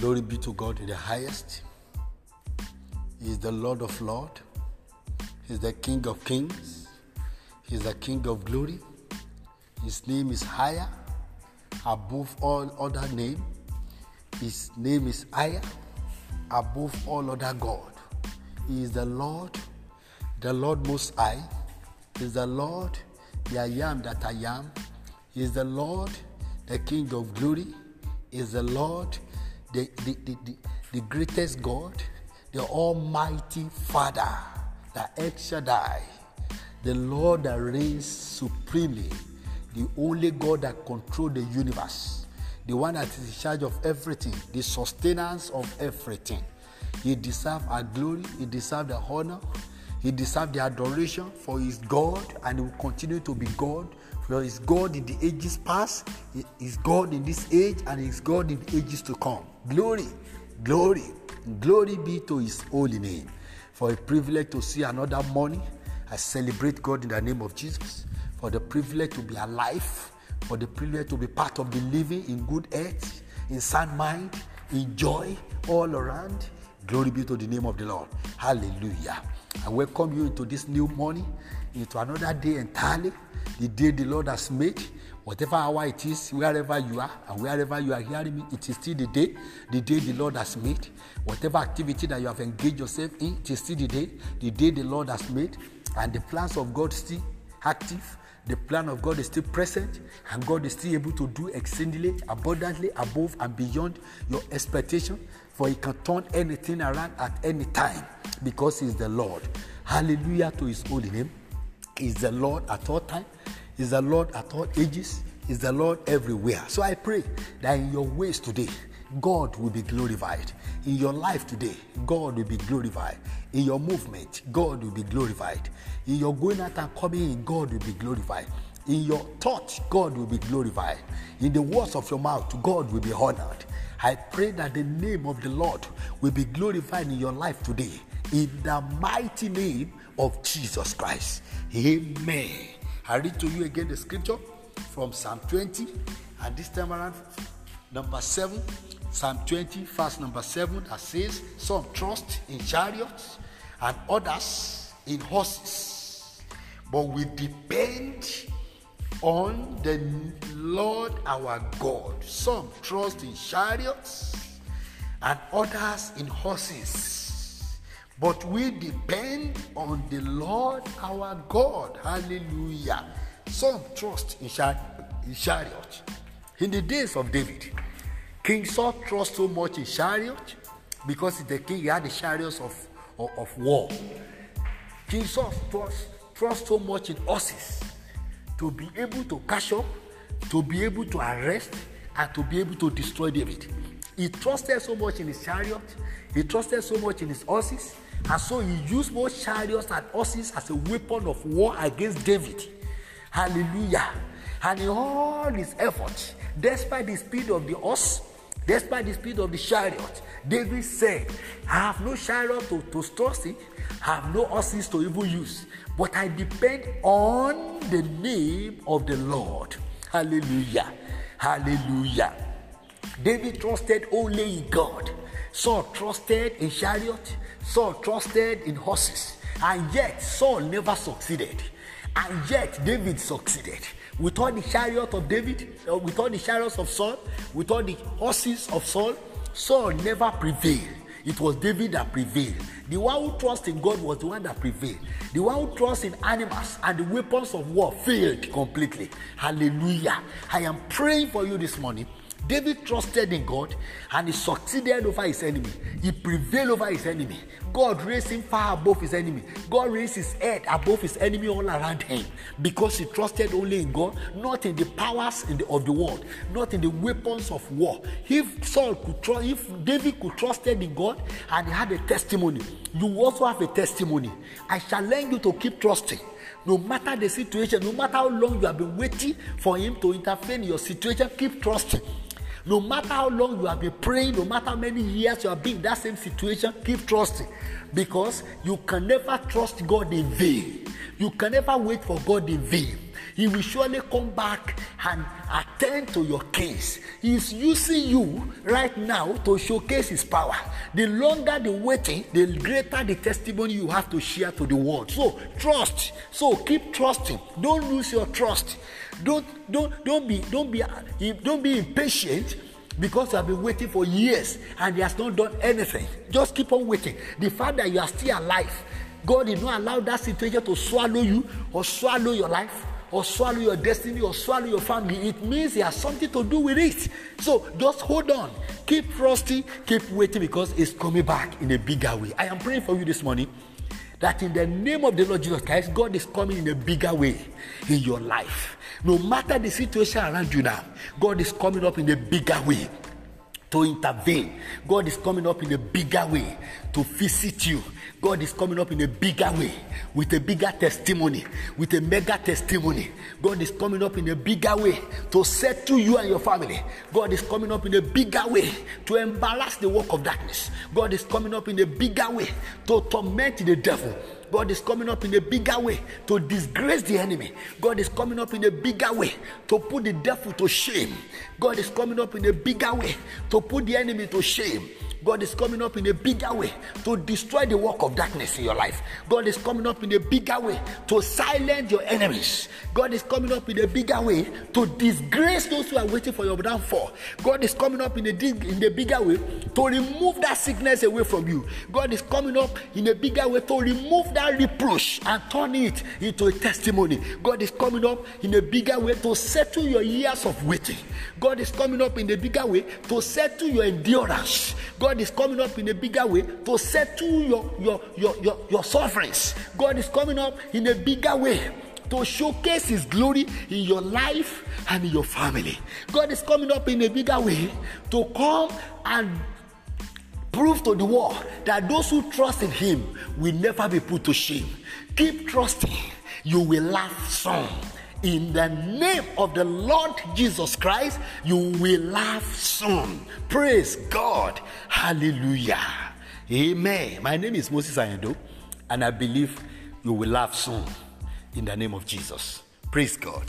Glory be to God in the highest. He is the Lord of Lords. He is the King of Kings. He is the King of glory. His name is higher above all other name. His name is higher above all other God. He is the Lord, the Lord Most High. He is the Lord, the I am that I am. He is the Lord, the King of glory. He is the Lord, the, the, the, the, the greatest God, the Almighty Father, the El Shaddai, the Lord that reigns supremely, the only God that controls the universe, the one that is in charge of everything, the sustenance of everything. He deserves our glory, he deserves the honor, he deserves the adoration for his God, and he will continue to be God. For his God in the ages past, he is God in this age, and he is God in ages to come. Glory, glory, glory be to his holy name. For a privilege to see another morning, I celebrate God in the name of Jesus. For the privilege to be alive, for the privilege to be part of the living in good health, in sound mind, in joy all around. Glory be to the name of the Lord. Hallelujah. I welcome you into this new morning, into another day entirely, the day the Lord has made. Whatever hour it is, wherever you are, and wherever you are hearing me, it is still the day, the day the Lord has made. Whatever activity that you have engaged yourself in, it is still the day, the day the Lord has made, and the plans of God still active. The plan of God is still present, and God is still able to do exceedingly, abundantly, above and beyond your expectation. For He can turn anything around at any time because he's the Lord. Hallelujah to His holy name. He's the Lord at all time. He's the Lord at all ages. He's the Lord everywhere. So I pray that in your ways today, God will be glorified. In your life today, God will be glorified. In your movement, God will be glorified. In your going out and coming in, God will be glorified. In your thoughts, God will be glorified. In the words of your mouth, God will be honored. I pray that the name of the Lord will be glorified in your life today. In the mighty name of Jesus Christ. Amen. I read to you again the scripture from Psalm 20, and this time around, number 7. Psalm 20, verse number 7, that says, Some trust in chariots and others in horses, but we depend on the Lord our God. Some trust in chariots and others in horses, but we depend on the Lord our God. Hallelujah. Some trust in, in chariots. In the days of David, King Saul trust so much in chariots because the king had the chariots of, of, of war. King Saul trust, trust so much in horses to be able to catch up, to be able to arrest, and to be able to destroy David. He trusted so much in his chariot, he trusted so much in his horses, and so he used both chariots and horses as a weapon of war against David. Hallelujah. And in all his efforts, despite the speed of the horse, despite the speed of the chariot, David said, I have no chariot to, to trust in, I have no horses to even use, but I depend on the name of the Lord. Hallelujah. Hallelujah. David trusted only in God. Saul trusted in chariot. Saul trusted in horses. And yet Saul never succeeded. And yet David succeeded. With all the chariot of David, uh, with all the chariots of Saul, with all the horses of Saul, Saul never prevailed. It was David that prevailed. The one who trusted in God was the one that prevailed. The one who trusted in animals and the weapons of war failed completely. Hallelujah. I am praying for you this morning. David trusted in God and he succeeded over his enemy. He prevailed over his enemy. God raised him far above his enemy. God raised his head above his enemy all around him because he trusted only in God, not in the powers in the, of the world, not in the weapons of war. If Saul could trust, if David could trusted in God and he had a testimony, you also have a testimony. I challenge you to keep trusting. No matter the situation, no matter how long you have been waiting for him to intervene in your situation, keep trusting. No matter how long you have been praying, no matter how many years you have been in that same situation, keep trusting. Because you can never trust God in vain. You can never wait for God in vain. He will surely come back and attend to your case. He's using you right now to showcase his power. The longer the waiting, the greater the testimony you have to share to the world. So trust. So keep trusting. Don't lose your trust. Don't don't don't be don't be don't be impatient because you have been waiting for years and he has not done anything. Just keep on waiting. The fact that you are still alive, God did not allow that situation to swallow you or swallow your life or swallow your destiny or swallow your family. It means he has something to do with it. So just hold on. Keep trusting, keep waiting because it's coming back in a bigger way. I am praying for you this morning that in the name of the Lord Jesus Christ, God is coming in a bigger way in your life. No matter the situation around you now, God is coming up in a bigger way to intervene. God is coming up in a bigger way to visit you. God is coming up in a bigger way with a bigger testimony, with a mega testimony. God is coming up in a bigger way to settle you and your family. God is coming up in a bigger way to embarrass the work of darkness. God is coming up in a bigger way to torment the devil. God is coming up in a bigger way to disgrace the enemy. God is coming up in a bigger way to put the devil to shame. God is coming up in a bigger way to put the enemy to shame. God is coming up in a bigger way to destroy the work of darkness in your life. God is coming up in a bigger way to silence your enemies. God is coming up in a bigger way to disgrace those who are waiting for your downfall. God is coming up in a, in a bigger way to remove that sickness away from you. God is coming up in a bigger way to remove that reproach and turn it into a testimony. God is coming up in a bigger way to settle your years of waiting. God is coming up in a bigger way to settle your endurance. God God is coming up in a bigger way to settle your, your, your, your, your sufferings. God is coming up in a bigger way to showcase His glory in your life and in your family. God is coming up in a bigger way to come and prove to the world that those who trust in Him will never be put to shame. Keep trusting, you will laugh some in the name of the Lord Jesus Christ, you will laugh soon. Praise God. Hallelujah. Amen. My name is Moses Ayendo, and I believe you will laugh soon in the name of Jesus. Praise God.